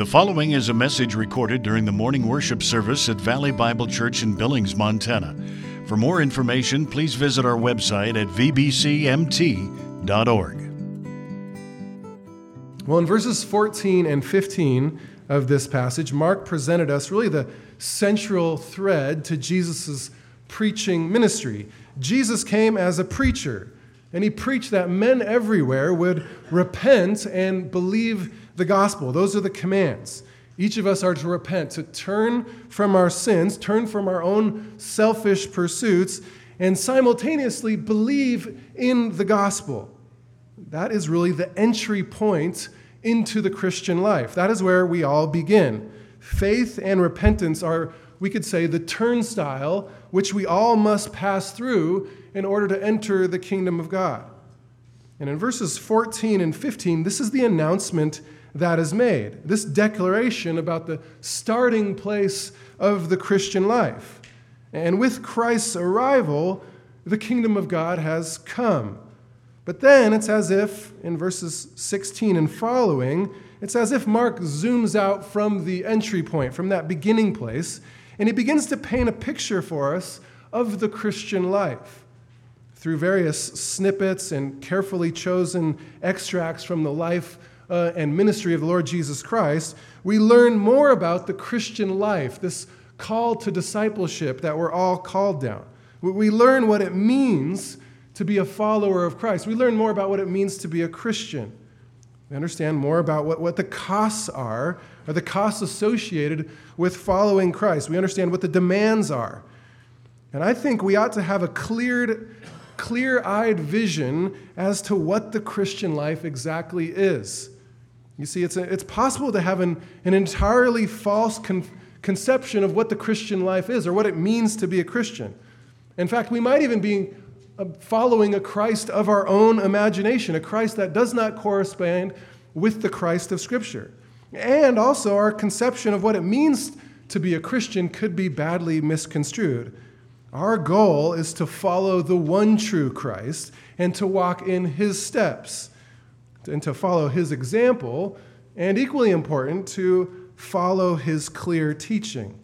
The following is a message recorded during the morning worship service at Valley Bible Church in Billings, Montana. For more information, please visit our website at vbcmt.org. Well, in verses 14 and 15 of this passage, Mark presented us really the central thread to Jesus' preaching ministry. Jesus came as a preacher, and he preached that men everywhere would repent and believe the gospel. Those are the commands. Each of us are to repent, to turn from our sins, turn from our own selfish pursuits, and simultaneously believe in the gospel. That is really the entry point into the Christian life. That is where we all begin. Faith and repentance are, we could say, the turnstile which we all must pass through in order to enter the kingdom of God. And in verses 14 and 15, this is the announcement that is made. This declaration about the starting place of the Christian life. And with Christ's arrival, the kingdom of God has come. But then it's as if, in verses 16 and following, it's as if Mark zooms out from the entry point, from that beginning place, and he begins to paint a picture for us of the Christian life. Through various snippets and carefully chosen extracts from the life uh, and ministry of the Lord Jesus Christ, we learn more about the Christian life, this call to discipleship that we're all called down. We learn what it means to be a follower of Christ. We learn more about what it means to be a Christian. We understand more about what, what the costs are, or the costs associated with following Christ. We understand what the demands are. And I think we ought to have a cleared, clear-eyed vision as to what the Christian life exactly is. You see, it's, a, it's possible to have an, an entirely false con- conception of what the Christian life is or what it means to be a Christian. In fact, we might even be uh, following a Christ of our own imagination, a Christ that does not correspond with the Christ of Scripture. And also, our conception of what it means to be a Christian could be badly misconstrued. Our goal is to follow the one true Christ and to walk in his steps and to follow his example, and equally important, to follow his clear teaching.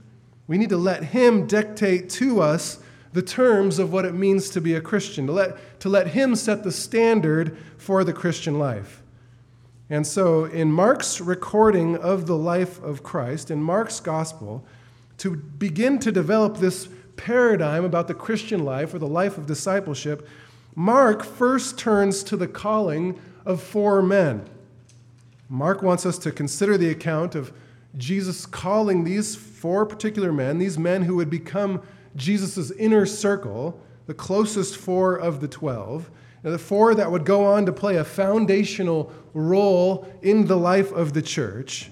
We need to let him dictate to us the terms of what it means to be a Christian, to let, to let him set the standard for the Christian life. And so, in Mark's recording of the life of Christ, in Mark's gospel, to begin to develop this paradigm about the Christian life or the life of discipleship, Mark first turns to the calling of four men. Mark wants us to consider the account of Jesus calling these four particular men, these men who would become Jesus' inner circle, the closest four of the twelve, and the four that would go on to play a foundational role in the life of the church.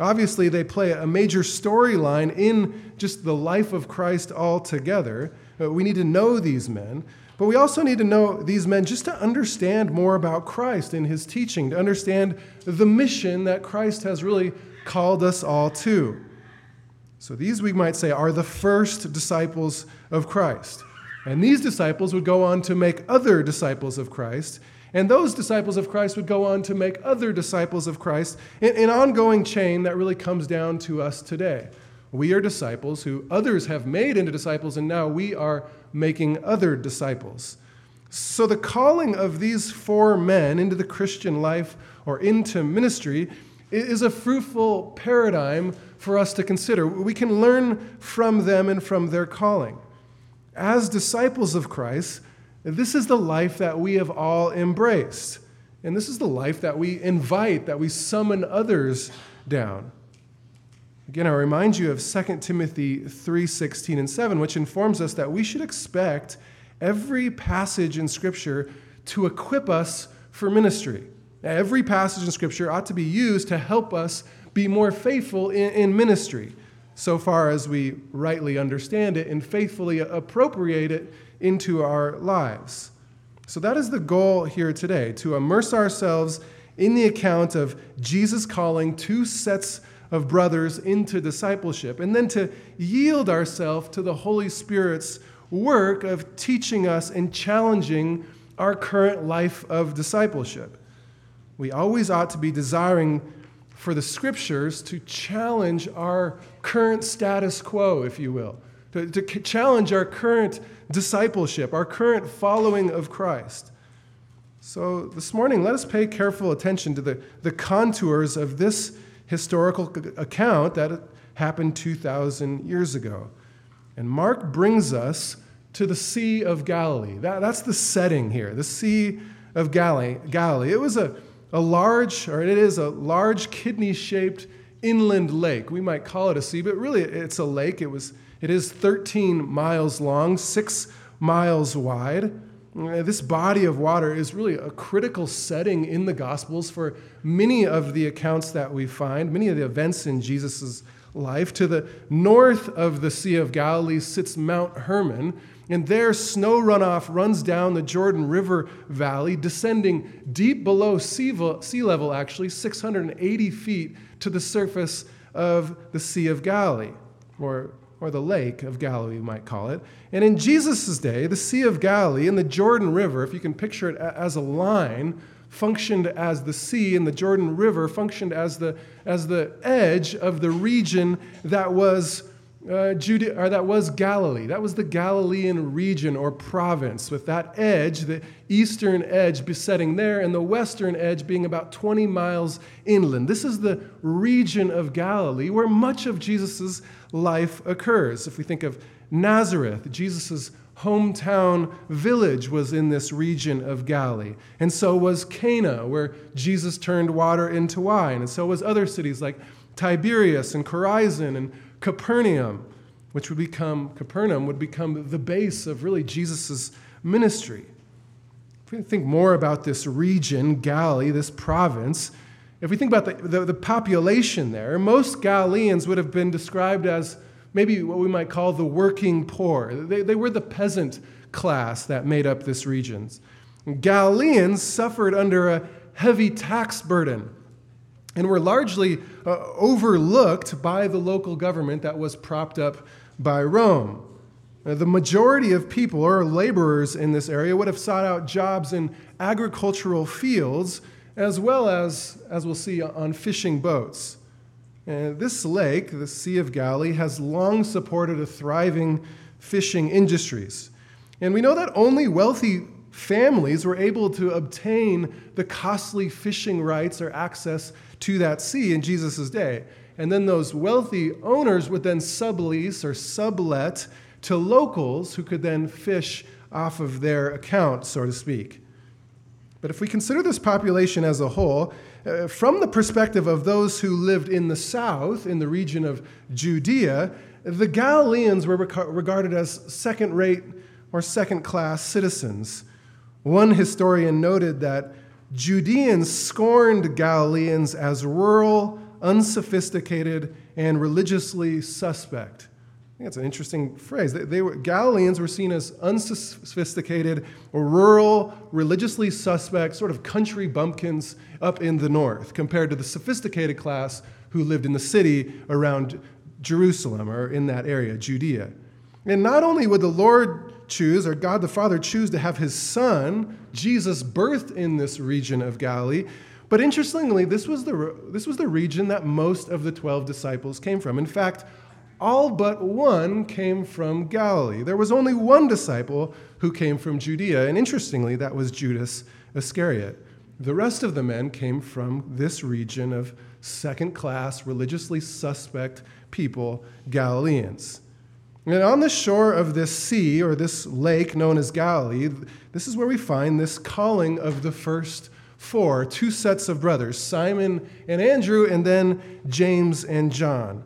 Obviously, they play a major storyline in just the life of Christ altogether. We need to know these men. But we also need to know these men just to understand more about Christ and his teaching, to understand the mission that Christ has really called us all to. So these, we might say, are the first disciples of Christ. And these disciples would go on to make other disciples of Christ. And those disciples of Christ would go on to make other disciples of Christ, an ongoing chain that really comes down to us today. We are disciples who others have made into disciples, and now we are making other disciples. So, the calling of these four men into the Christian life or into ministry is a fruitful paradigm for us to consider. We can learn from them and from their calling. As disciples of Christ, this is the life that we have all embraced. And this is the life that we invite, that we summon others down. Again, I remind you of 2 Timothy 3:16 and 7, which informs us that we should expect every passage in Scripture to equip us for ministry. Every passage in Scripture ought to be used to help us be more faithful in, in ministry, so far as we rightly understand it and faithfully appropriate it into our lives. So that is the goal here today, to immerse ourselves in the account of Jesus calling two sets of brothers into discipleship, and then to yield ourselves to the Holy Spirit's work of teaching us and challenging our current life of discipleship. We always ought to be desiring for the scriptures to challenge our current status quo, if you will, to, to challenge our current discipleship, our current following of Christ. So this morning, let us pay careful attention to the, the contours of this historical account that happened 2,000 years ago. And Mark brings us to the Sea of Galilee. That, that's the setting here, the Sea of Galilee. Galilee. It was a, a large, or it is a large kidney shaped inland lake. We might call it a sea, but really it's a lake. It, was, it is 13 miles long, six miles wide. This body of water is really a critical setting in the Gospels for many of the accounts that we find, many of the events in Jesus' life. To the north of the Sea of Galilee sits Mount Hermon, and there snow runoff runs down the Jordan River Valley, descending deep below sea level, actually, 680 feet to the surface of the Sea of Galilee, or or the Lake of Galilee, you might call it. And in Jesus' day, the Sea of Galilee and the Jordan River, if you can picture it as a line, functioned as the sea, and the Jordan River functioned as the, as the edge of the region that was uh, Judea, or that was Galilee. That was the Galilean region or province, with that edge, the eastern edge besetting there, and the western edge being about 20 miles inland. This is the region of Galilee where much of Jesus' life occurs. If we think of Nazareth, Jesus' hometown village was in this region of Galilee. And so was Cana, where Jesus turned water into wine. And so was other cities like Tiberias and Chorazin and Capernaum, which would become, Capernaum would become the base of really Jesus' ministry. If we think more about this region, Galilee, this province, if we think about the, the, the, population there, most Galileans would have been described as maybe what we might call the working poor. They, they were the peasant class that made up this region. Galileans suffered under a heavy tax burden and were largely uh, overlooked by the local government that was propped up by Rome. Uh, the majority of people or laborers in this area would have sought out jobs in agricultural fields as well as, as we'll see, on fishing boats. And this lake, the Sea of Galilee, has long supported a thriving fishing industries. And we know that only wealthy families were able to obtain the costly fishing rights or access to that sea in Jesus' day. And then those wealthy owners would then sublease or sublet to locals who could then fish off of their account, so to speak. But if we consider this population as a whole, uh, from the perspective of those who lived in the south, in the region of Judea, the Galileans were regarded as second rate or second class citizens. One historian noted that Judeans scorned Galileans as rural, unsophisticated, and religiously suspect. I think that's an interesting phrase. They, they were, Galileans were seen as unsophisticated, rural, religiously suspect, sort of country bumpkins up in the north, compared to the sophisticated class who lived in the city around Jerusalem or in that area, Judea. And not only would the Lord choose, or God the Father choose to have his son, Jesus, birthed in this region of Galilee. But interestingly, this was the, this was the region that most of the 12 disciples came from. In fact, all but one came from Galilee. There was only one disciple who came from Judea, and interestingly, that was Judas Iscariot. The rest of the men came from this region of second class, religiously suspect people, Galileans. And on the shore of this sea, or this lake known as Galilee, this is where we find this calling of the first four two sets of brothers, Simon and Andrew, and then James and John.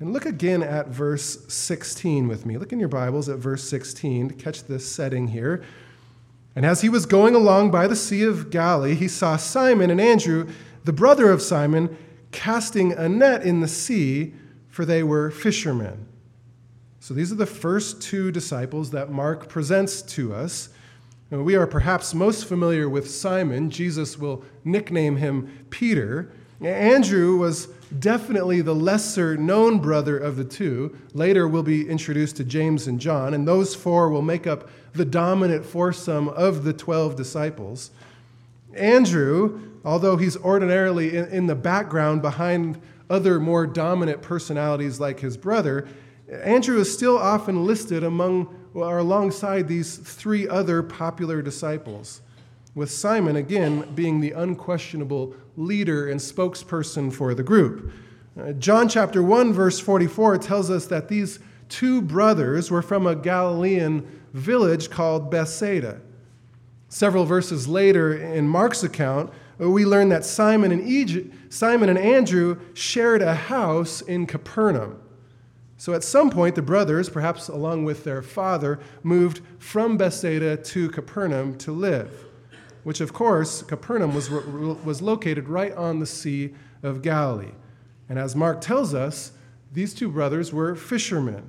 And look again at verse 16 with me. Look in your Bibles at verse 16 to catch this setting here. And as he was going along by the Sea of Galilee, he saw Simon and Andrew, the brother of Simon, casting a net in the sea, for they were fishermen. So these are the first two disciples that Mark presents to us. Now, we are perhaps most familiar with Simon. Jesus will nickname him Peter. Andrew was definitely the lesser known brother of the two. Later, we'll be introduced to James and John, and those four will make up the dominant foursome of the 12 disciples. Andrew, although he's ordinarily in, in the background behind other more dominant personalities like his brother, Andrew is still often listed among or alongside these three other popular disciples, with Simon again being the unquestionable leader and spokesperson for the group. Uh, John chapter 1 verse 44 tells us that these two brothers were from a Galilean village called Bethsaida. Several verses later in Mark's account, we learn that Simon and, Egypt, Simon and Andrew shared a house in Capernaum. So at some point, the brothers, perhaps along with their father, moved from Bethsaida to Capernaum to live, which, of course, Capernaum was, was located right on the Sea of Galilee. And as Mark tells us, these two brothers were fishermen.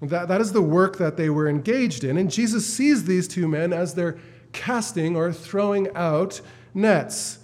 That, that is the work that they were engaged in. And Jesus sees these two men as they're casting or throwing out nets.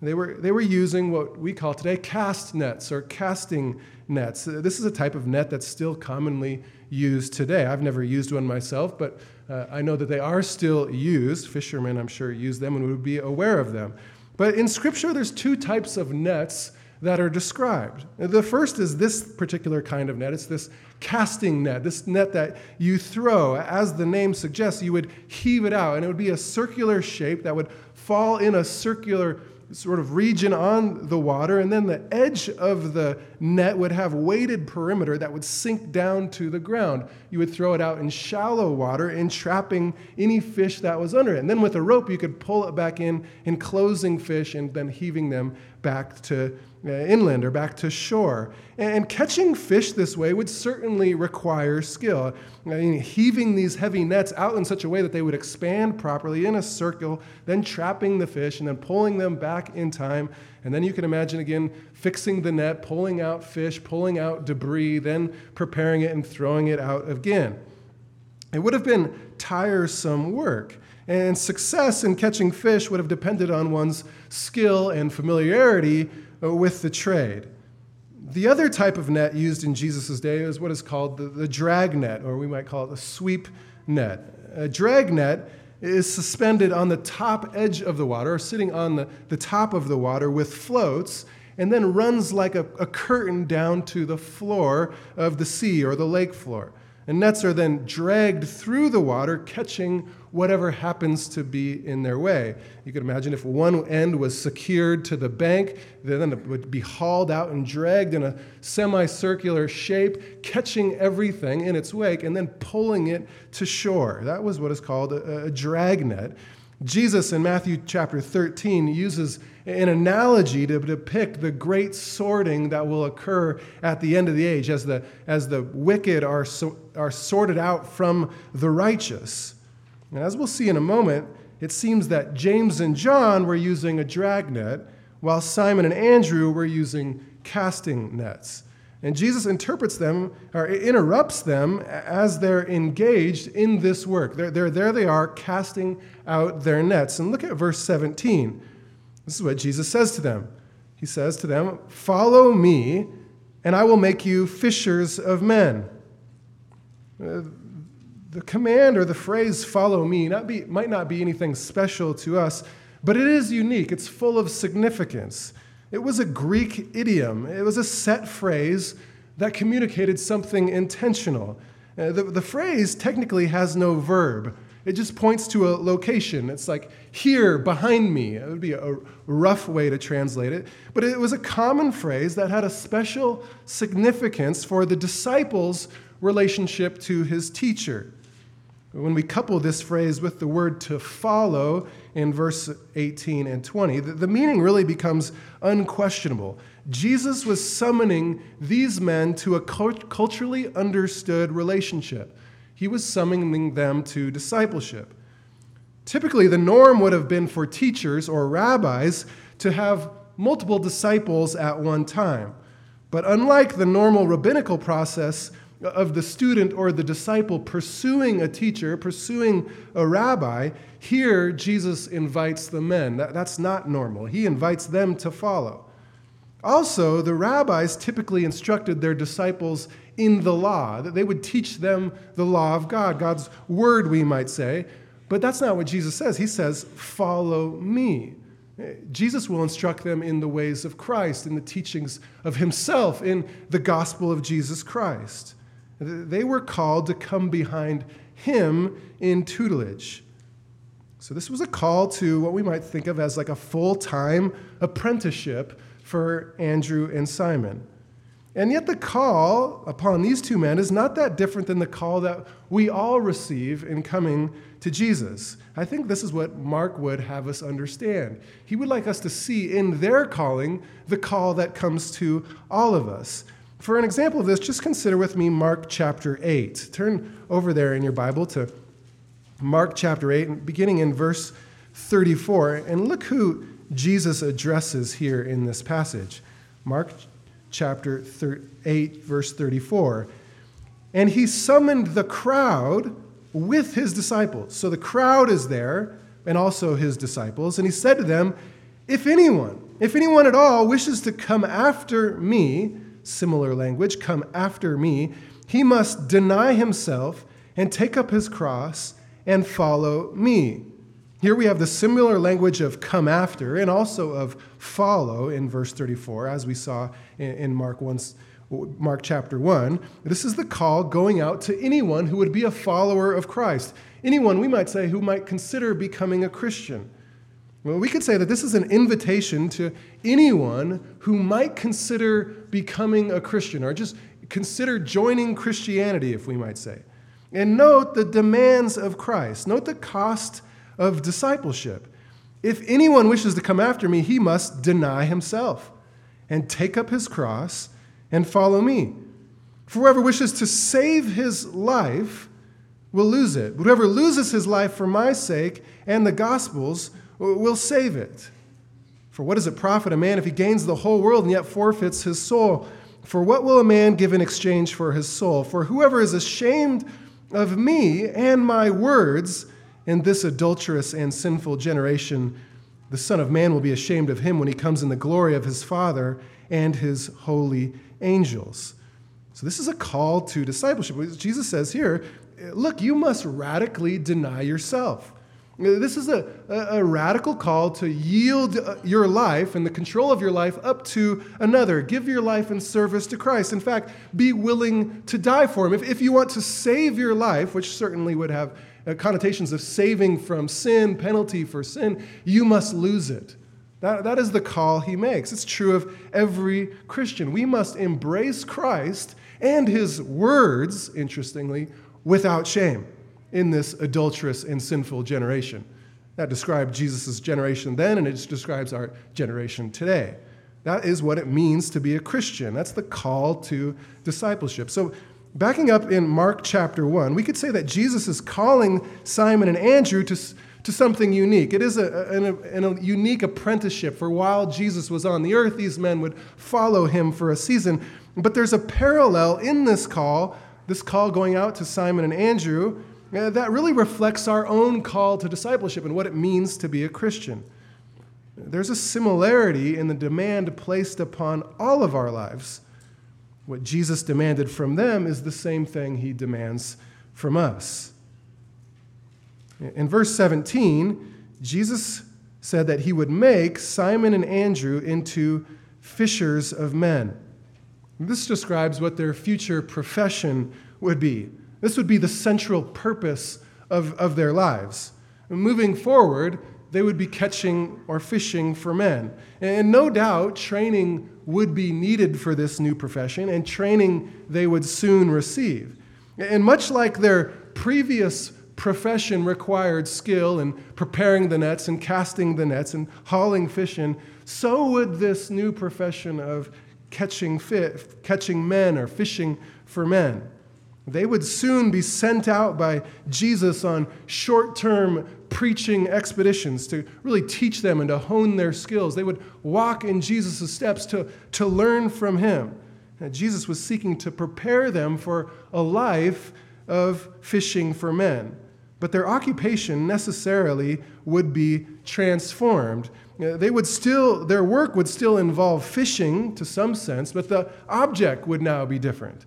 They were, they were using what we call today cast nets or casting nets. This is a type of net that's still commonly used today. I've never used one myself, but uh, I know that they are still used. Fishermen, I'm sure, use them and would be aware of them. But in Scripture, there's two types of nets that are described. The first is this particular kind of net. It's this casting net, this net that you throw. As the name suggests, you would heave it out, and it would be a circular shape that would fall in a circular sort of region on the water, and then the edge of the net would have weighted perimeter that would sink down to the ground. You would throw it out in shallow water, entrapping any fish that was under it. And then with a rope, you could pull it back in, enclosing fish, and then heaving them back to inland or back to shore. And catching fish this way would certainly require skill. I mean, heaving these heavy nets out in such a way that they would expand properly in a circle, then trapping the fish and then pulling them back in time. And then you can imagine again fixing the net, pulling out fish, pulling out debris, then preparing it and throwing it out again. It would have been tiresome work. And success in catching fish would have depended on one's skill and familiarity uh, Uh, with the trade. The other type of net used in Jesus' day is what is called the, the drag net, or we might call it a sweep net. A drag net is suspended on the top edge of the water, or sitting on the, the top of the water with floats, and then runs like a, a curtain down to the floor of the sea or the lake floor. And nets are then dragged through the water, catching whatever happens to be in their way. You could imagine if one end was secured to the bank, then it would be hauled out and dragged in a semicircular shape, catching everything in its wake and then pulling it to shore. That was what is called a, a drag net. Jesus in Matthew chapter 13 uses an analogy to depict the great sorting that will occur at the end of the age as the, as the wicked are, so, are sorted out from the righteous. And as we'll see in a moment, it seems that James and John were using a dragnet, while Simon and Andrew were using casting nets. And Jesus interprets them or interrupts them as they're engaged in this work. They're, they're, there they are casting out their nets. And look at verse 17. This is what Jesus says to them. He says to them, Follow me, and I will make you fishers of men. Uh, the command or the phrase follow me not be, might not be anything special to us, but it is unique. It's full of significance. It was a Greek idiom, it was a set phrase that communicated something intentional. Uh, the, the phrase technically has no verb, it just points to a location. It's like here, behind me. It would be a rough way to translate it. But it was a common phrase that had a special significance for the disciples' relationship to his teacher. When we couple this phrase with the word to follow in verse 18 and 20, the, meaning really becomes unquestionable. Jesus was summoning these men to a culturally understood relationship, he was summoning them to discipleship. Typically, the norm would have been for teachers or rabbis to have multiple disciples at one time. But unlike the normal rabbinical process, of the student or the disciple pursuing a teacher, pursuing a rabbi, here Jesus invites the men. That, that's not normal. He invites them to follow. Also, the rabbis typically instructed their disciples in the law, that they would teach them the law of God, God's word, we might say. But that's not what Jesus says. He says, Follow me. Jesus will instruct them in the ways of Christ, in the teachings of himself, in the gospel of Jesus Christ. They were called to come behind him in tutelage. So, this was a call to what we might think of as like a full time apprenticeship for Andrew and Simon. And yet, the call upon these two men is not that different than the call that we all receive in coming to Jesus. I think this is what Mark would have us understand. He would like us to see in their calling the call that comes to all of us. For an example of this, just consider with me Mark chapter 8. Turn over there in your Bible to Mark chapter 8, beginning in verse 34, and look who Jesus addresses here in this passage. Mark chapter 8, verse 34. And he summoned the crowd with his disciples. So the crowd is there, and also his disciples. And he said to them, If anyone, if anyone at all wishes to come after me, similar language, come after me, he must deny himself and take up his cross and follow me. Here we have the similar language of come after and also of follow in verse 34, as we saw in Mark 1. Mark chapter 1. This is the call going out to anyone who would be a follower of Christ. Anyone, we might say, who might consider becoming a Christian. Well, we could say that this is an invitation to anyone who might consider becoming a Christian or just consider joining Christianity, if we might say. And note the demands of Christ. Note the cost of discipleship. If anyone wishes to come after me, he must deny himself and take up his cross and follow me. For whoever wishes to save his life will lose it. Whoever loses his life for my sake and the gospel's will save it. For what does it profit a man if he gains the whole world and yet forfeits his soul? For what will a man give in exchange for his soul? For whoever is ashamed of me and my words in this adulterous and sinful generation, the Son of Man will be ashamed of him when he comes in the glory of his Father and his holy angels. So, this is a call to discipleship. Jesus says here, look, you must radically deny yourself. This is a, a, radical call to yield your life and the control of your life up to another. Give your life in service to Christ. In fact, be willing to die for Him. If, if you want to save your life, which certainly would have Uh, connotations of saving from sin, penalty for sin, you must lose it. That, that is the call He makes. It's true of every Christian. We must embrace Christ and His words, interestingly, without shame in this adulterous and sinful generation. That described Jesus' generation then, and it describes our generation today. That is what it means to be a Christian. That's the call to discipleship. So, backing up in Mark chapter 1, we could say that Jesus is calling Simon and Andrew to, to something unique. It is a, a, a, unique apprenticeship, for while Jesus was on the earth, these men would follow him for a season. But there's a parallel in this call, this call going out to Simon and Andrew, uh, that really reflects our own call to discipleship and what it means to be a Christian. There's a similarity in the demand placed upon all of our lives. What Jesus demanded from them is the same thing he demands from us. In verse 17, Jesus said that he would make Simon and Andrew into fishers of men. This describes what their future profession would be. This would be the central purpose of, of their lives. Moving forward, they would be catching or fishing for men. And no doubt, training would be needed for this new profession, and training they would soon receive. And much like their previous profession required skill in preparing the nets and casting the nets and hauling fish in, so would this new profession of catching, fish, catching men or fishing for men. They would soon be sent out by Jesus on short term preaching expeditions to really teach them and to hone their skills. They would walk in Jesus' steps to, to learn from him. And Jesus was seeking to prepare them for a life of fishing for men. But their occupation necessarily would be transformed. Uh, they would still, their work would still involve fishing to some sense, but the object would now be different.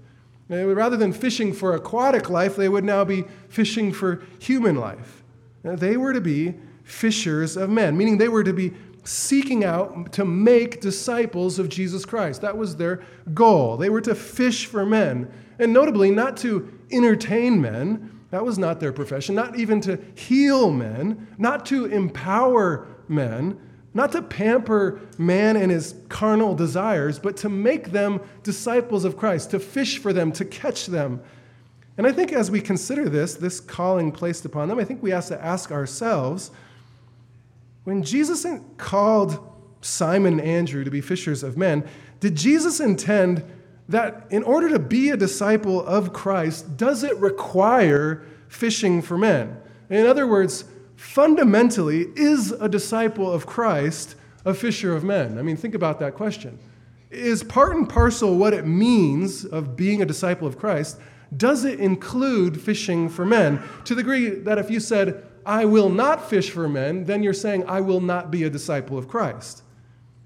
Eh, rather than fishing for aquatic life, they would now be fishing for human life. Eh, they were to be fishers of men, meaning they were to be seeking out to make disciples of Jesus Christ. That was their goal. They were to fish for men, and notably, not to entertain men. That was not their profession, not even to heal men, not to empower men, not to pamper man and his carnal desires, but to make them disciples of Christ, to fish for them, to catch them. And I think as we consider this, this calling placed upon them, I think we have to ask ourselves when Jesus called Simon and Andrew to be fishers of men, did Jesus intend that in order to be a disciple of Christ, does it require fishing for men? In other words, fundamentally, is a disciple of Christ a fisher of men? I mean, think about that question. Is part and parcel what it means of being a disciple of Christ? Does it include fishing for men? To the degree that if you said, I will not fish for men, then you're saying, I will not be a disciple of Christ.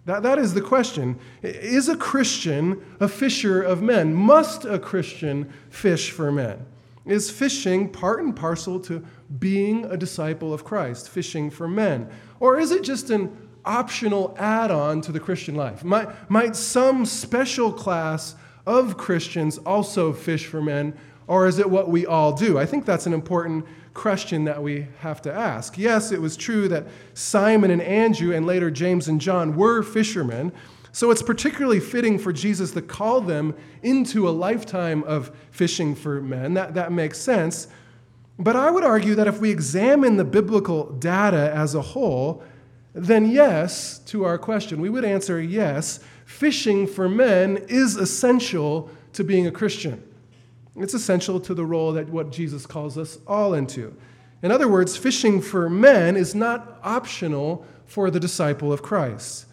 That, that is the question. Is a Christian a fisher of men? Must a Christian fish for men? Is fishing part and parcel to being a disciple of Christ, fishing for men? Or is it just an optional add on to the Christian life? Might, might some special class of Christians also fish for men, or is it what we all do? I think that's an important question that we have to ask. Yes, it was true that Simon and Andrew, and later James and John, were fishermen. So it's particularly fitting for Jesus to call them into a lifetime of fishing for men. That, that makes sense. But I would argue that if we examine the biblical data as a whole, then yes, to our question, we would answer yes, fishing for men is essential to being a Christian. It's essential to the role that what Jesus calls us all into. In other words, fishing for men is not optional for the disciple of Christ.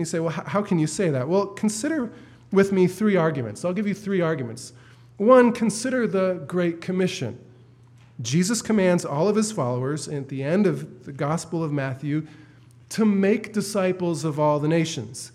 And you say, well, how can you say that? Well, consider with me three arguments. I'll give you three arguments. One, consider the Great Commission. Jesus commands all of his followers at the end of the Gospel of Matthew to make disciples of all the nations.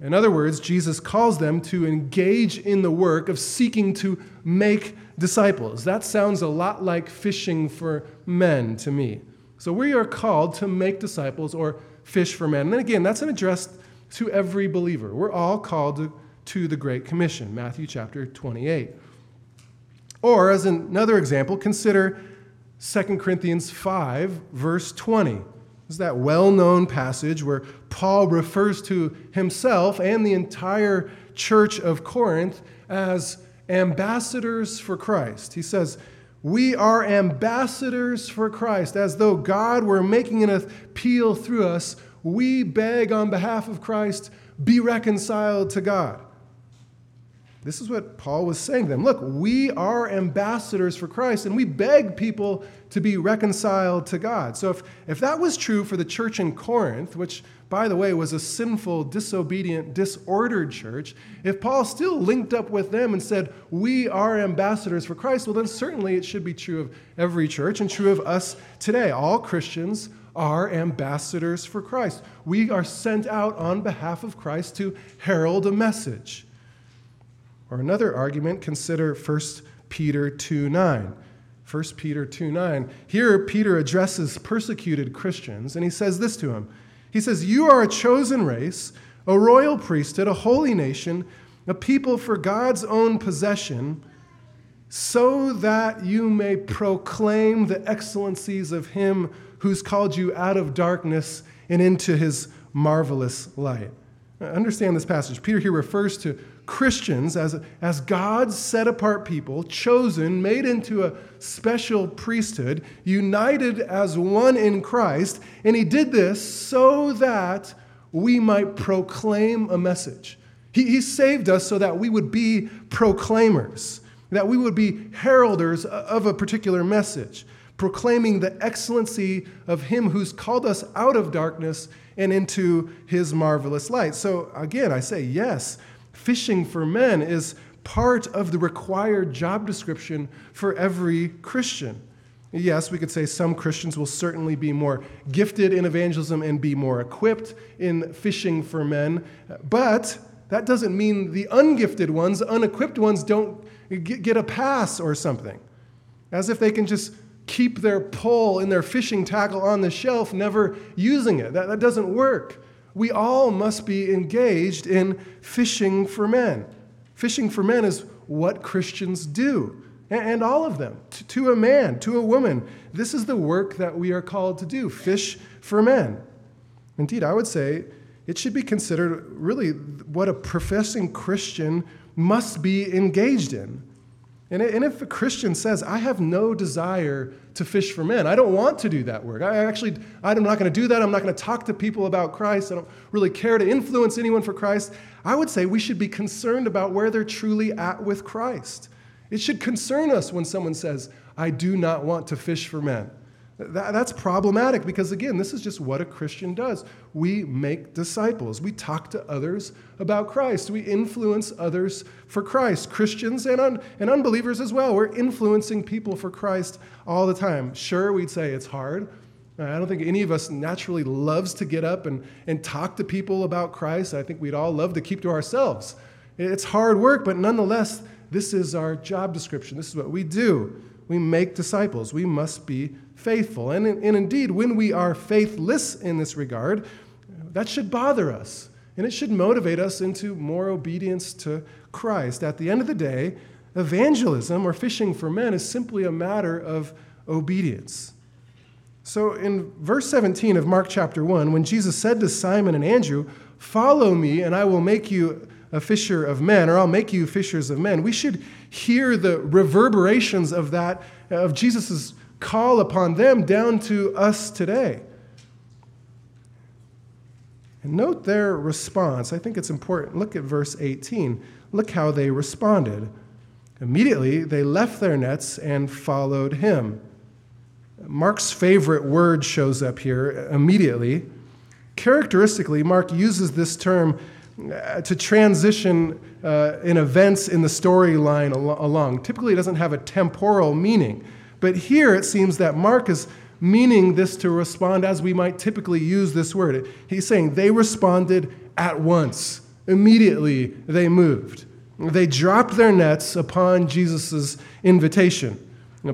In other words, Jesus calls them to engage in the work of seeking to make disciples. That sounds a lot like fishing for men to me. So we are called to make disciples or fish for men. And then again, that's an address to every believer. We're all called to, the Great Commission, Matthew chapter 28. Or, as another example, consider 2 Corinthians 5, verse 20 is that well known passage where Paul refers to himself and the entire church of Corinth as ambassadors for Christ. He says, We are ambassadors for Christ, as though God were making an appeal through us. We beg on behalf of Christ, be reconciled to God. This is what Paul was saying to them. Look, we are ambassadors for Christ, and we beg people to be reconciled to God. So, if, if that was true for the church in Corinth, which, by the way, was a sinful, disobedient, disordered church, if Paul still linked up with them and said, We are ambassadors for Christ, well, then certainly it should be true of every church and true of us today. All Christians are ambassadors for Christ. We are sent out on behalf of Christ to herald a message. Or another argument, consider 1 Peter 2 9. 1 Peter 2 9. Here, Peter addresses persecuted Christians, and he says this to him He says, You are a chosen race, a royal priesthood, a holy nation, a people for God's own possession, so that you may proclaim the excellencies of him who's called you out of darkness and into his marvelous light. Understand this passage. Peter here refers to Christians as, as God's set apart people, chosen, made into a special priesthood, united as one in Christ. And he did this so that we might proclaim a message. He, he saved us so that we would be proclaimers, that we would be heralders of a particular message, proclaiming the excellency of him who's called us out of darkness and into his marvelous light. So again, I say, yes, fishing for men is part of the required job description for every Christian. Yes, we could say some Christians will certainly be more gifted in evangelism and be more equipped in fishing for men, but that doesn't mean the ungifted ones, unequipped ones, don't get a pass or something. As if they can just keep their pole and their fishing tackle on the shelf, never using it. That, that doesn't work. We all must be engaged in fishing for men. Fishing for men is what Christians do, and all of them, to a man, to a woman. This is the work that we are called to do fish for men. Indeed, I would say it should be considered really what a professing Christian must be engaged in. And if a Christian says, I have no desire to fish for men, I don't want to do that work. I actually, I'm not going to do that. I'm not going to talk to people about Christ. I don't really care to influence anyone for Christ. I would say we should be concerned about where they're truly at with Christ. It should concern us when someone says, I do not want to fish for men. That, that's problematic because, again, this is just what a Christian does. We make disciples. We talk to others about Christ. We influence others for Christ, Christians and, un, and unbelievers as well. We're influencing people for Christ all the time. Sure, we'd say it's hard. I don't think any of us naturally loves to get up and, and talk to people about Christ. I think we'd all love to keep to ourselves. It's hard work, but nonetheless, this is our job description. This is what we do. We make disciples. We must be faithful. And, and indeed, when we are faithless in this regard, that should bother us. And it should motivate us into more obedience to Christ. At the end of the day, evangelism or fishing for men is simply a matter of obedience. So in verse 17 of Mark chapter 1, when Jesus said to Simon and Andrew, Follow me, and I will make you a fisher of men, or I'll make you fishers of men, we should hear the reverberations of that, of Jesus' call upon them down to us today. And note their response. I think it's important. Look at verse 18. Look how they responded. Immediately, they left their nets and followed him. Mark's favorite word shows up here immediately. Characteristically, Mark uses this term uh, to transition uh, in events in the storyline al- along. Typically, it doesn't have a temporal meaning. But here it seems that Mark is meaning this to respond as we might typically use this word. He's saying they responded at once, immediately they moved. They dropped their nets upon Jesus' invitation.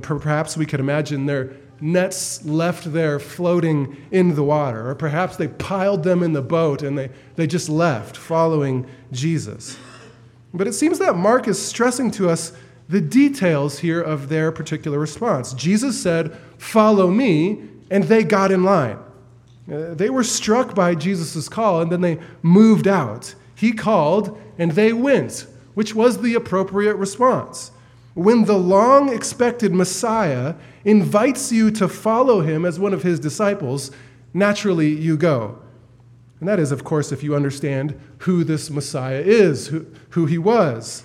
Perhaps we could imagine their nets left there floating in the water. Or perhaps they piled them in the boat and they, they just left following Jesus. But it seems that Mark is stressing to us the details here of their particular response. Jesus said, Follow me, and they got in line. Uh, they were struck by Jesus' call and then they moved out. He called and they went, which was the appropriate response. When the long expected Messiah invites you to follow him as one of his disciples, naturally you go. And that is, of course, if you understand who this Messiah is, who, who he was.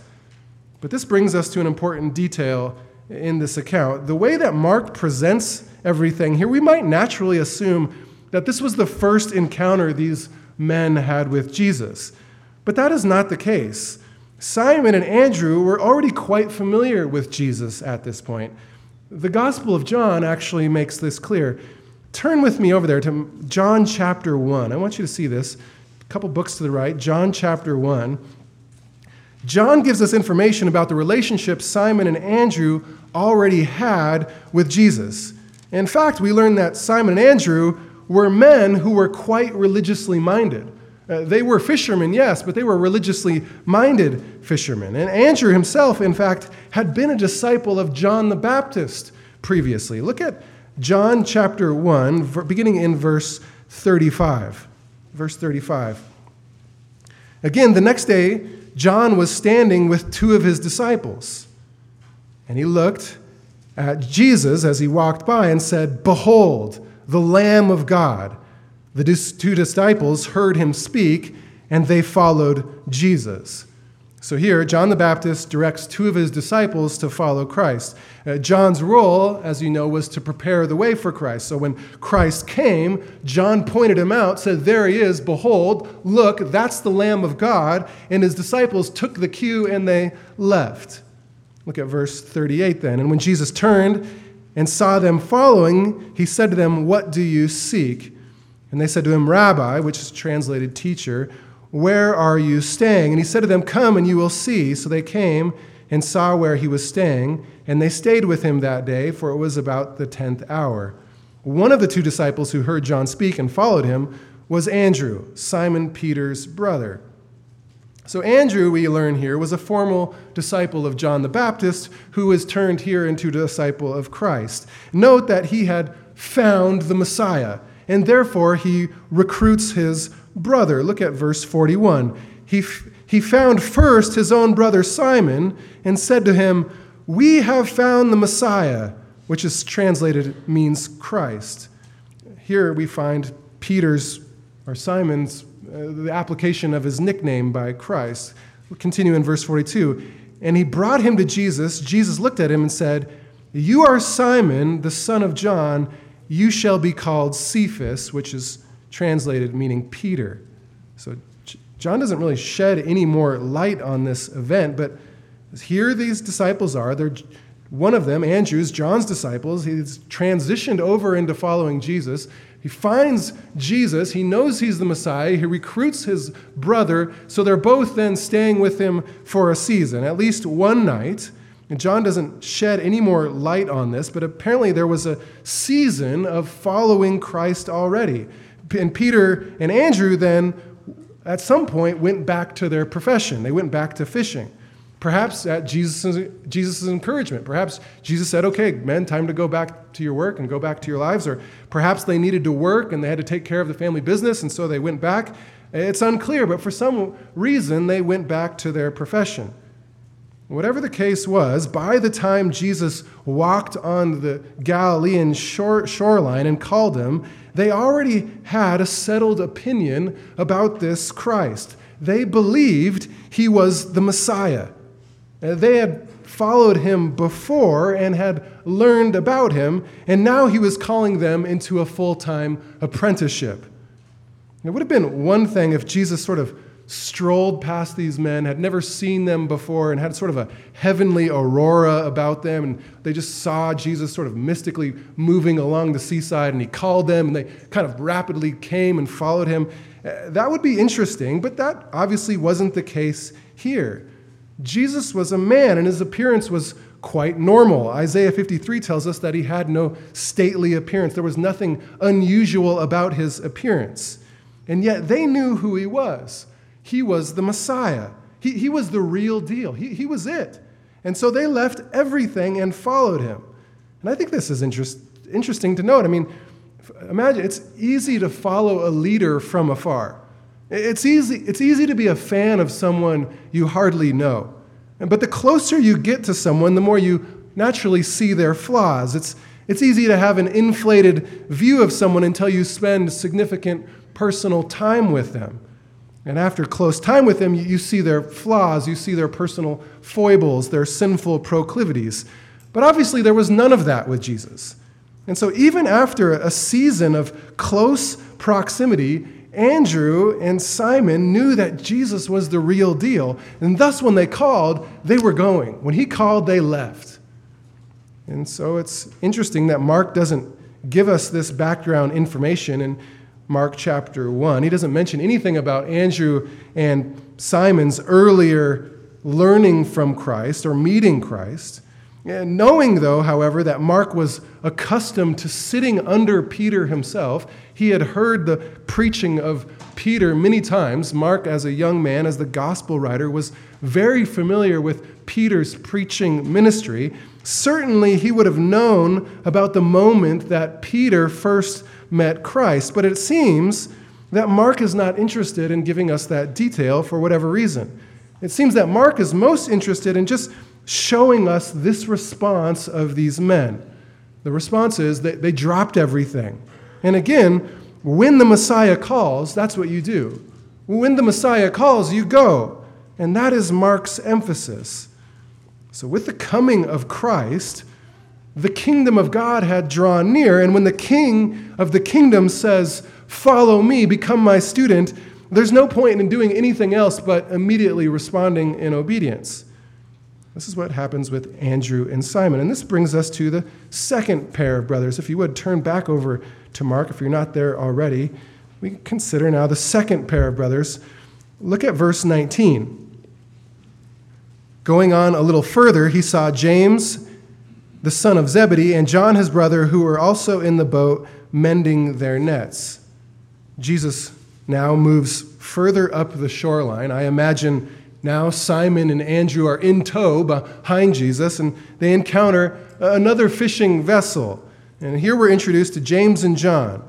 But this brings us to an important detail in this account. The way that Mark presents everything here, we might naturally assume that this was the first encounter these men had with Jesus. But that is not the case. Simon and Andrew were already quite familiar with Jesus at this point. The Gospel of John actually makes this clear. Turn with me over there to John chapter 1. I want you to see this. A couple books to the right, John chapter 1. John gives us information about the relationship Simon and Andrew already had with Jesus. In fact, we learn that Simon and Andrew were men who were quite religiously minded. Uh, they were fishermen, yes, but they were religiously minded fishermen. And Andrew himself, in fact, had been a disciple of John the Baptist previously. Look at John chapter 1, beginning in verse 35. Verse 35. Again, the next day, John was standing with two of his disciples. And he looked at Jesus as he walked by and said, Behold, the Lamb of God. The two disciples heard him speak, and they followed Jesus. So here, John the Baptist directs two of his disciples to follow Christ. Uh, John's role, as you know, was to prepare the way for Christ. So when Christ came, John pointed him out, said, There he is, behold, look, that's the Lamb of God. And his disciples took the cue and they left. Look at verse 38 then. And when Jesus turned and saw them following, he said to them, What do you seek? And they said to him, Rabbi, which is translated teacher, where are you staying? And he said to them, Come and you will see. So they came and saw where he was staying, and they stayed with him that day, for it was about the tenth hour. One of the two disciples who heard John speak and followed him was Andrew, Simon Peter's brother. So, Andrew, we learn here, was a formal disciple of John the Baptist who was turned here into a disciple of Christ. Note that he had found the Messiah, and therefore he recruits his brother. Look at verse 41. He, he found first his own brother Simon and said to him, We have found the Messiah, which is translated means Christ. Here we find Peter's or Simon's uh, the application of his nickname by Christ. We'll continue in verse 42. And he brought him to Jesus. Jesus looked at him and said, You are Simon, the son of John. You shall be called Cephas, which is translated meaning Peter. So John doesn't really shed any more light on this event, but here these disciples are. They're one of them, Andrew's, John's disciples. He's transitioned over into following Jesus. He finds Jesus. He knows he's the Messiah. He recruits his brother. So they're both then staying with him for a season, at least one night. And John doesn't shed any more light on this, but apparently there was a season of following Christ already. And Peter and Andrew then, at some point, went back to their profession. They went back to fishing. Perhaps at Jesus' Jesus' encouragement. Perhaps Jesus said, okay, men, time to go back to your work and go back to your lives. Or perhaps they needed to work and they had to take care of the family business, and so they went back. It's unclear, but for some reason, they went back to their profession. Whatever the case was, by the time Jesus walked on the Galilean shore, shoreline and called them, they already had a settled opinion about this Christ. They believed he was the Messiah. Uh, they had followed him before and had learned about him, and now he was calling them into a full time apprenticeship. It would have been one thing if Jesus sort of strolled past these men, had never seen them before, and had sort of a heavenly aurora about them, and they just saw Jesus sort of mystically moving along the seaside, and he called them, and they kind of rapidly came and followed him. Uh, that would be interesting, but that obviously wasn't the case here. Jesus was a man, and his appearance was quite normal. Isaiah 53 tells us that he had no stately appearance, there was nothing unusual about his appearance. And yet they knew who he was. He was the Messiah, he, he was the real deal, he, he was it. And so they left everything and followed him. And I think this is interest, interesting to note. I mean, imagine it's easy to follow a leader from afar. It's easy, it's easy to be a fan of someone you hardly know. But the closer you get to someone, the more you naturally see their flaws. It's, it's easy to have an inflated view of someone until you spend significant personal time with them. And after close time with them, you see their flaws, you see their personal foibles, their sinful proclivities. But obviously, there was none of that with Jesus. And so, even after a season of close proximity, Andrew and Simon knew that Jesus was the real deal. And thus, when they called, they were going. When he called, they left. And so it's interesting that Mark doesn't give us this background information in Mark chapter 1. He doesn't mention anything about Andrew and Simon's earlier learning from Christ or meeting Christ. Knowing, though, however, that Mark was accustomed to sitting under Peter himself, he had heard the preaching of Peter many times. Mark, as a young man, as the gospel writer, was very familiar with Peter's preaching ministry. Certainly, he would have known about the moment that Peter first met Christ, but it seems that Mark is not interested in giving us that detail for whatever reason. It seems that Mark is most interested in just showing us this response of these men. The response is that they dropped everything. And again, when the Messiah calls, that's what you do. When the Messiah calls, you go. And that is Mark's emphasis. So, with the coming of Christ, the kingdom of God had drawn near. And when the king of the kingdom says, Follow me, become my student, there's no point in doing anything else but immediately responding in obedience. This is what happens with Andrew and Simon. And this brings us to the second pair of brothers. If you would turn back over to Mark, if you're not there already, we consider now the second pair of brothers. Look at verse 19. Going on a little further, he saw James, the son of Zebedee, and John, his brother, who were also in the boat mending their nets. Jesus now moves further up the shoreline. I imagine now Simon and Andrew are in tow behind Jesus, and they encounter another fishing vessel. And here we're introduced to James and John.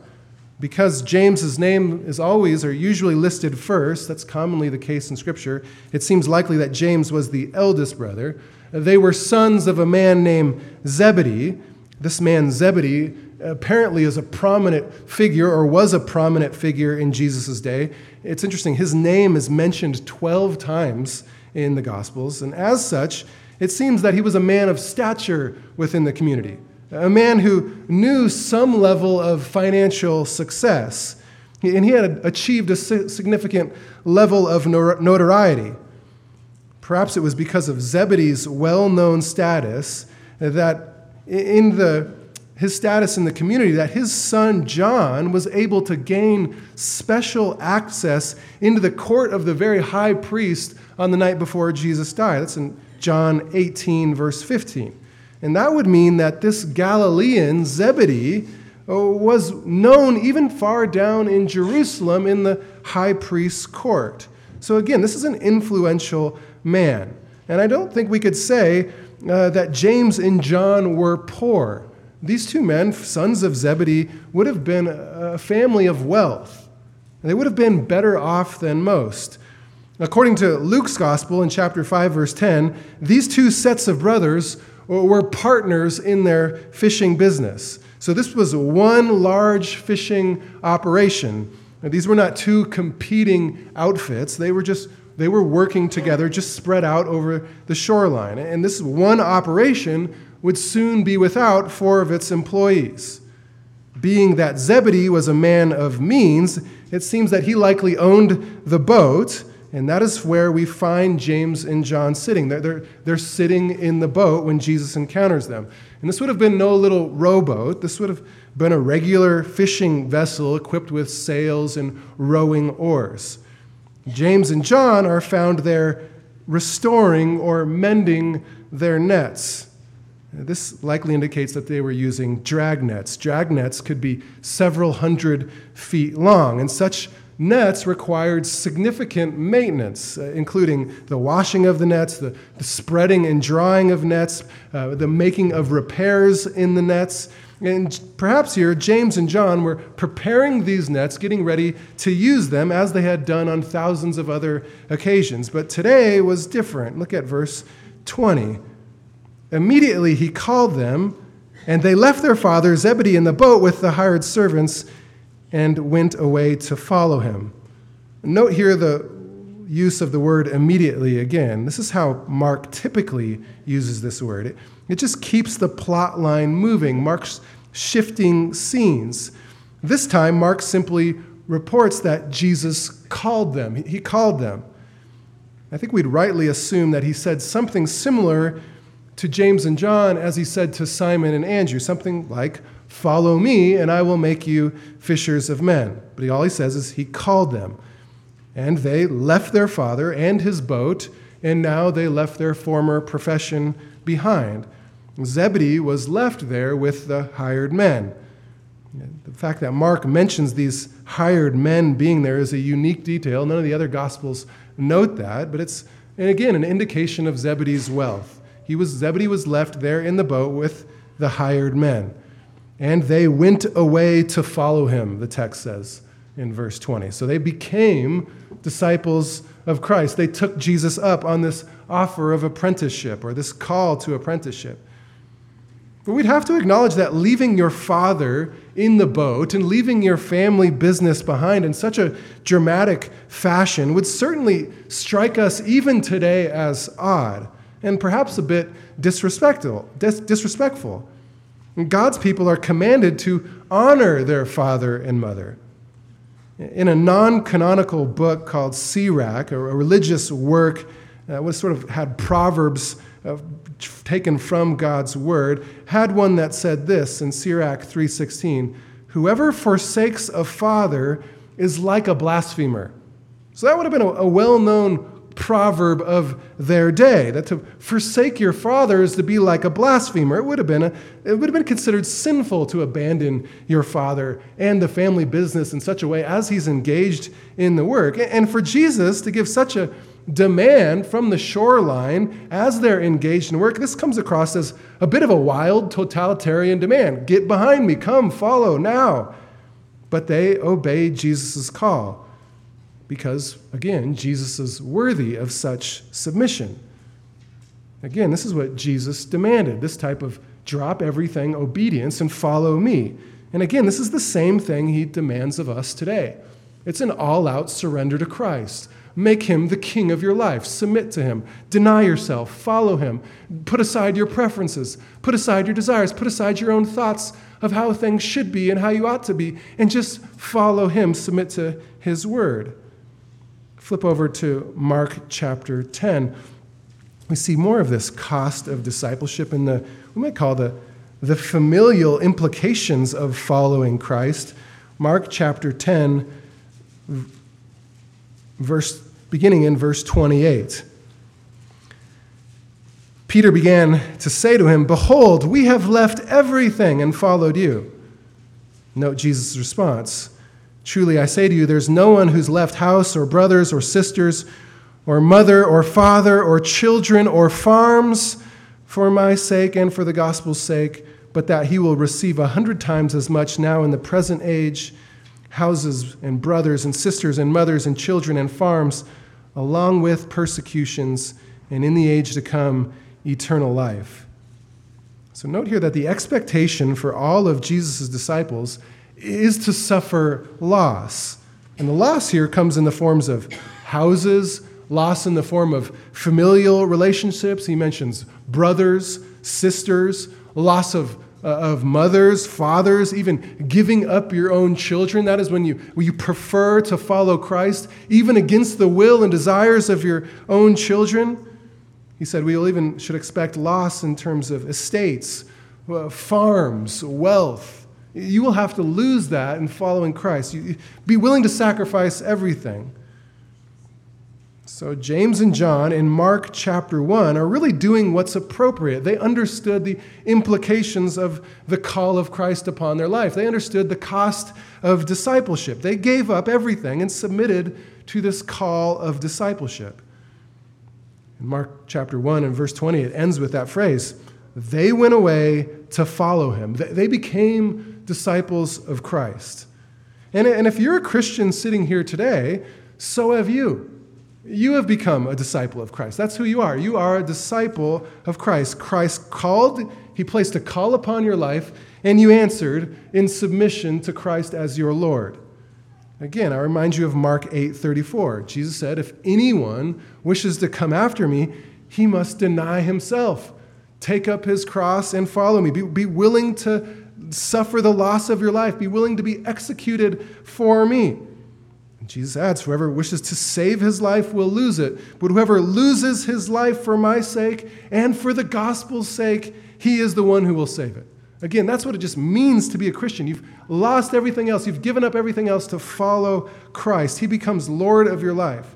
Because James's name is always or usually listed first, that's commonly the case in Scripture, it seems likely that James was the eldest brother. They were sons of a man named Zebedee. This man, Zebedee, apparently is a prominent figure or was a prominent figure in Jesus' day. It's interesting, his name is mentioned 12 times in the Gospels, and as such, it seems that he was a man of stature within the community, a man who knew some level of financial success, and he had achieved a significant level of notoriety. Perhaps it was because of Zebedee's well known status that in the his status in the community that his son John was able to gain special access into the court of the very high priest on the night before Jesus died. That's in John 18, verse 15. And that would mean that this Galilean, Zebedee, uh, was known even far down in Jerusalem in the high priest's court. So, again, this is an influential man. And I don't think we could say uh, that James and John were poor. These two men, sons of Zebedee, would have been a family of wealth. They would have been better off than most. According to Luke's gospel in chapter 5, verse 10, these two sets of brothers were partners in their fishing business. So this was one large fishing operation. Now, these were not two competing outfits. They were just they were working together, just spread out over the shoreline. And this one operation would soon be without four of its employees. Being that Zebedee was a man of means, it seems that he likely owned the boat, and that is where we find James and John sitting. They're, they're, they're sitting in the boat when Jesus encounters them. And this would have been no little rowboat. This would have been a regular fishing vessel equipped with sails and rowing oars. James and John are found there restoring or mending their nets. This likely indicates that they were using drag nets. Drag nets could be several hundred feet long, and such nets required significant maintenance, uh, including the washing of the nets, the, the spreading and drying of nets, uh, the making of repairs in the nets. And perhaps here, James and John were preparing these nets, getting ready to use them as they had done on thousands of other occasions. But today was different. Look at verse 20. Immediately he called them, and they left their father Zebedee in the boat with the hired servants and went away to follow him. Note here the use of the word immediately again. This is how Mark typically uses this word. It, it just keeps the plot line moving. Mark's shifting scenes. This time, Mark simply reports that Jesus called them. He called them. I think we'd rightly assume that he said something similar to James and John as he said to Simon and Andrew, something like, Follow me, and I will make you fishers of men. But all he says is, He called them. And they left their father and his boat, and now they left their former profession behind. Zebedee was left there with the hired men. The fact that Mark mentions these hired men being there is a unique detail. None of the other gospels note that, but it's, and again, an indication of Zebedee's wealth he was, Zebedee was left there in the boat with the hired men. And they went away to follow him, the text says in verse 20. So they became disciples of Christ. They took Jesus up on this offer of apprenticeship or this call to apprenticeship. But we'd have to acknowledge that leaving your father in the boat and leaving your family business behind in such a dramatic fashion would certainly strike us even today as odd and perhaps a bit disrespectful. Dis- disrespectful. And God's people are commanded to honor their father and mother. In a non canonical book called Sirach, a religious work that was sort of had proverbs uh, taken from God's word, had one that said this in Sirach 3:16, "Whoever forsakes a father is like a blasphemer." So that would have been a, a well-known proverb of their day. That to forsake your father is to be like a blasphemer. It would have been, a, it would have been considered sinful to abandon your father and the family business in such a way as he's engaged in the work. And for Jesus to give such a demand from the shoreline as they're engaged in work, this comes across as a bit of a wild totalitarian demand. Get behind me, come, follow now. But they obeyed Jesus' call because, again, Jesus is worthy of such submission. Again, this is what Jesus demanded this type of drop everything obedience and follow me. And again, this is the same thing he demands of us today. It's an all out surrender to Christ. Make him the king of your life. Submit to him. Deny yourself. Follow him. Put aside your preferences. Put aside your desires. Put aside your own thoughts of how things should be and how you ought to be. And just follow him. Submit to his word. Flip over to Mark chapter 10. We see more of this cost of discipleship in the, we might call the, the familial implications of following Christ. Mark chapter 10, verse, beginning in verse 28. Peter began to say to him, Behold, we have left everything and followed you. Note Jesus' response. Truly, I say to you, there's no one who's left house or brothers or sisters or mother or father or children or farms for my sake and for the gospel's sake, but that he will receive a hundred times as much now in the present age houses and brothers and sisters and mothers and children and farms, along with persecutions, and in the age to come, eternal life. So, note here that the expectation for all of Jesus' disciples is to suffer loss. And the loss here comes in the forms of houses, loss in the form of familial relationships. He mentions brothers, sisters, loss of, uh, of mothers, fathers, even giving up your own children. That is when you, when you prefer to follow Christ, even against the will and desires of your own children. He said we even should expect loss in terms of estates, uh, farms, wealth, you will have to lose that in following Christ. You, be willing to sacrifice everything. So, James and John in Mark chapter 1 are really doing what's appropriate. They understood the implications of the call of Christ upon their life, they understood the cost of discipleship. They gave up everything and submitted to this call of discipleship. In Mark chapter 1 and verse 20, it ends with that phrase they went away to follow him. They became disciples of Christ. And, and if you're a Christian sitting here today, so have you. You have become a disciple of Christ. That's who you are. You are a disciple of Christ. Christ called, He placed a call upon your life, and you answered in submission to Christ as your Lord. Again, I remind you of Mark 8 34. Jesus said, If anyone wishes to come after me, he must deny himself, take up his cross, and follow me. Be, be willing to suffer the loss of your life. Be willing to be executed for me. And Jesus adds, Whoever wishes to save his life will lose it, but whoever loses his life for my sake and for the gospel's sake, he is the one who will save it. Again, that's what it just means to be a Christian. You've lost everything else, you've given up everything else to follow Christ. He becomes Lord of your life.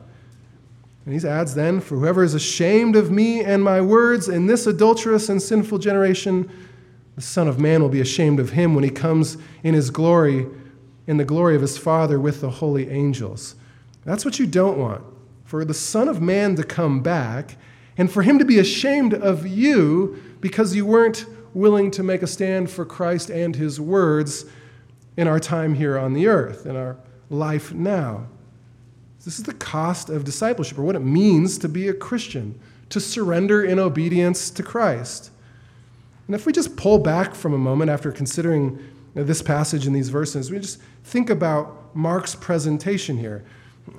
And he adds then, For whoever is ashamed of me and my words in this adulterous and sinful generation, the Son of Man will be ashamed of him when he comes in his glory, in the glory of his Father with the holy angels. That's what you don't want. For the Son of Man to come back and for him to be ashamed of you because you weren't willing to make a stand for Christ and his words in our time here on the earth, in our life now. This is the cost of discipleship, or what it means to be a Christian, to surrender in obedience to Christ. And if we just pull back from a moment after considering this passage and these verses, we just think about Mark's presentation here.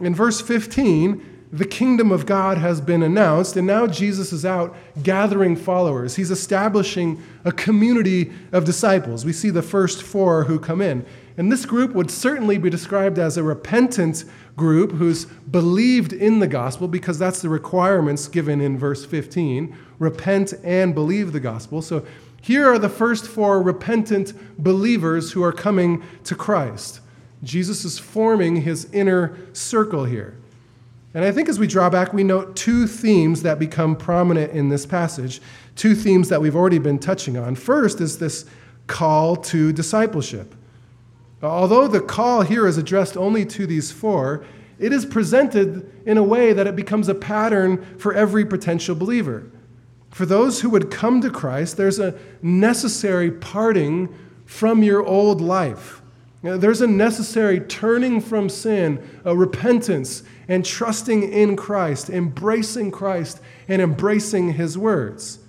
In verse 15, the kingdom of God has been announced, and now Jesus is out gathering followers. He's establishing a community of disciples. We see the first four who come in. And this group would certainly be described as a repentant group who's believed in the gospel because that's the requirements given in verse 15 repent and believe the gospel. So here are the first four repentant believers who are coming to Christ. Jesus is forming his inner circle here. And I think as we draw back, we note two themes that become prominent in this passage, two themes that we've already been touching on. First is this call to discipleship. Although the call here is addressed only to these four, it is presented in a way that it becomes a pattern for every potential believer. For those who would come to Christ, there's a necessary parting from your old life. There's a necessary turning from sin, a repentance, and trusting in Christ, embracing Christ, and embracing His words.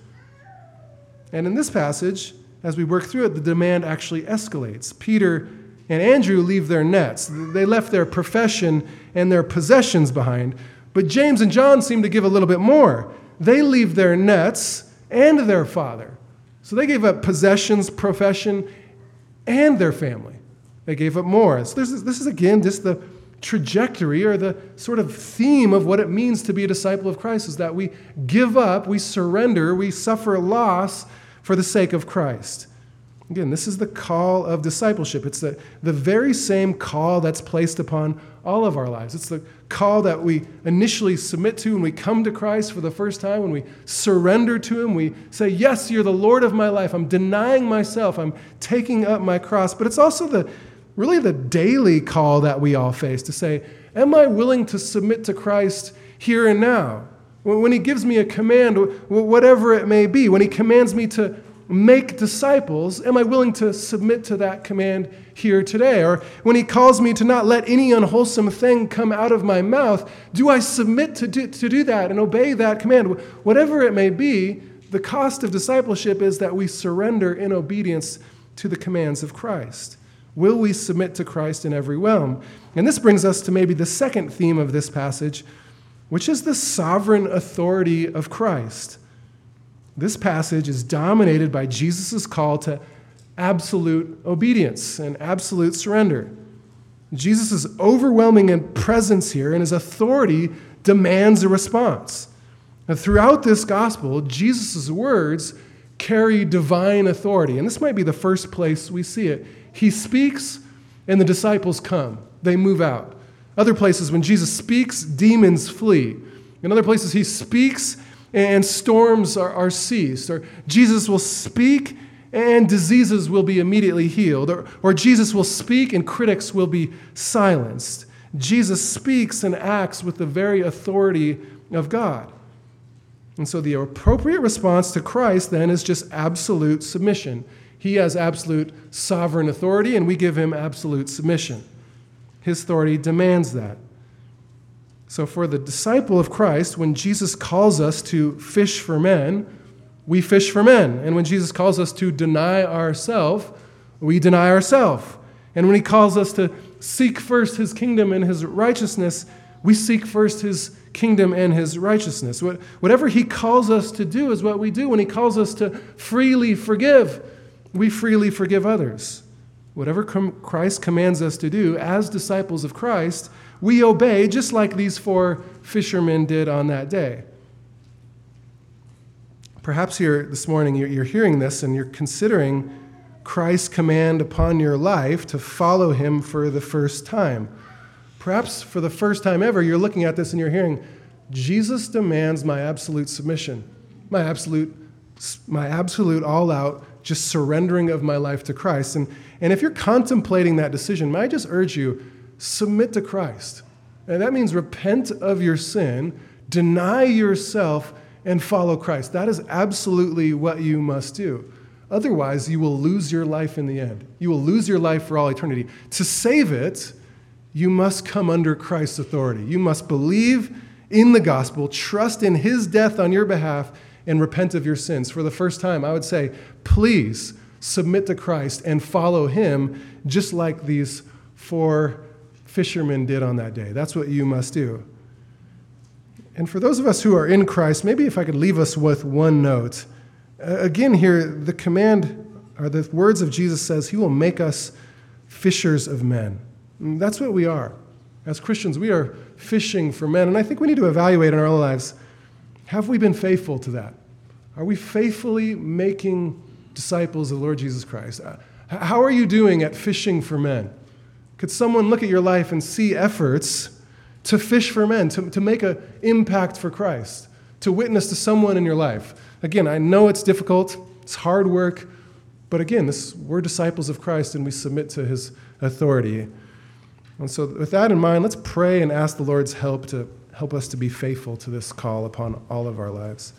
And in this passage, as we work through it, the demand actually escalates. Peter and Andrew leave their nets. They left their profession and their possessions behind. But James and John seem to give a little bit more. They leave their nets and their father. So they gave up possessions, profession, and their family. They gave up more. So this is, this is again just the trajectory or the sort of theme of what it means to be a disciple of Christ is that we give up, we surrender, we suffer loss for the sake of Christ. Again, this is the call of discipleship. It's the, the very same call that's placed upon all of our lives. It's the call that we initially submit to when we come to Christ for the first time, when we surrender to Him. We say, Yes, you're the Lord of my life. I'm denying myself. I'm taking up my cross. But it's also the really the daily call that we all face to say, Am I willing to submit to Christ here and now? When He gives me a command, whatever it may be, when He commands me to make disciples, am I willing to submit to that command here today? Or when he calls me to not let any unwholesome thing come out of my mouth, do I submit to do, to do that and obey that command? Whatever it may be, the cost of discipleship is that we surrender in obedience to the commands of Christ. Will we submit to Christ in every realm? And this brings us to maybe the second theme of this passage, which is the sovereign authority of Christ. This passage is dominated by Jesus' call to absolute obedience and absolute surrender. Jesus' overwhelming presence here and his authority demands a response. And throughout this gospel, Jesus' words carry divine authority. And this might be the first place we see it. He speaks, and the disciples come, they move out. Other places, when Jesus speaks, demons flee. In other places, he speaks and storms are, are ceased. Or Jesus will speak and diseases will be immediately healed. Or, or Jesus will speak and critics will be silenced. Jesus speaks and acts with the very authority of God. And so the appropriate response to Christ then is just absolute submission. He has absolute sovereign authority, and we give him absolute submission. His authority demands that. So, for the disciple of Christ, when Jesus calls us to fish for men, we fish for men. And when Jesus calls us to deny ourselves, we deny ourselves. And when he calls us to seek first his kingdom and his righteousness, we seek first his kingdom and his righteousness. Whatever he calls us to do is what we do. When he calls us to freely forgive, we freely forgive others. Whatever Christ commands us to do as disciples of Christ, we obey just like these four fishermen did on that day. Perhaps here this morning you're hearing this and you're considering Christ's command upon your life to follow him for the first time. Perhaps for the first time ever, you're looking at this and you're hearing, Jesus demands my absolute submission, my absolute, my absolute all out, just surrendering of my life to Christ. And, and if you're contemplating that decision, may I just urge you, submit to Christ. And that means repent of your sin, deny yourself, and follow Christ. That is absolutely what you must do. Otherwise, you will lose your life in the end. You will lose your life for all eternity. To save it, you must come under Christ's authority. You must believe in the gospel, trust in his death on your behalf, and repent of your sins. For the first time, I would say, please submit to Christ and follow him, just like these four fishermen did on that day. That's what you must do. And for those of us who are in Christ, maybe if I could leave us with one note. Uh, again, here, the command or the words of Jesus says, He will make us fishers of men. And that's what we are. As Christians, we are fishing for men. And I think we need to evaluate in our lives have we been faithful to that? Are we faithfully making disciples of the Lord Jesus Christ? Uh, how are you doing at fishing for men? Could someone look at your life and see efforts to fish for men, to, to make an impact for Christ, to witness to someone in your life. Again, I know it's difficult, it's hard work, but again, this, we're disciples of Christ and we submit to his authority. And so, with that in mind, let's pray and ask the Lord's help to help us to be faithful to this call upon all of our lives.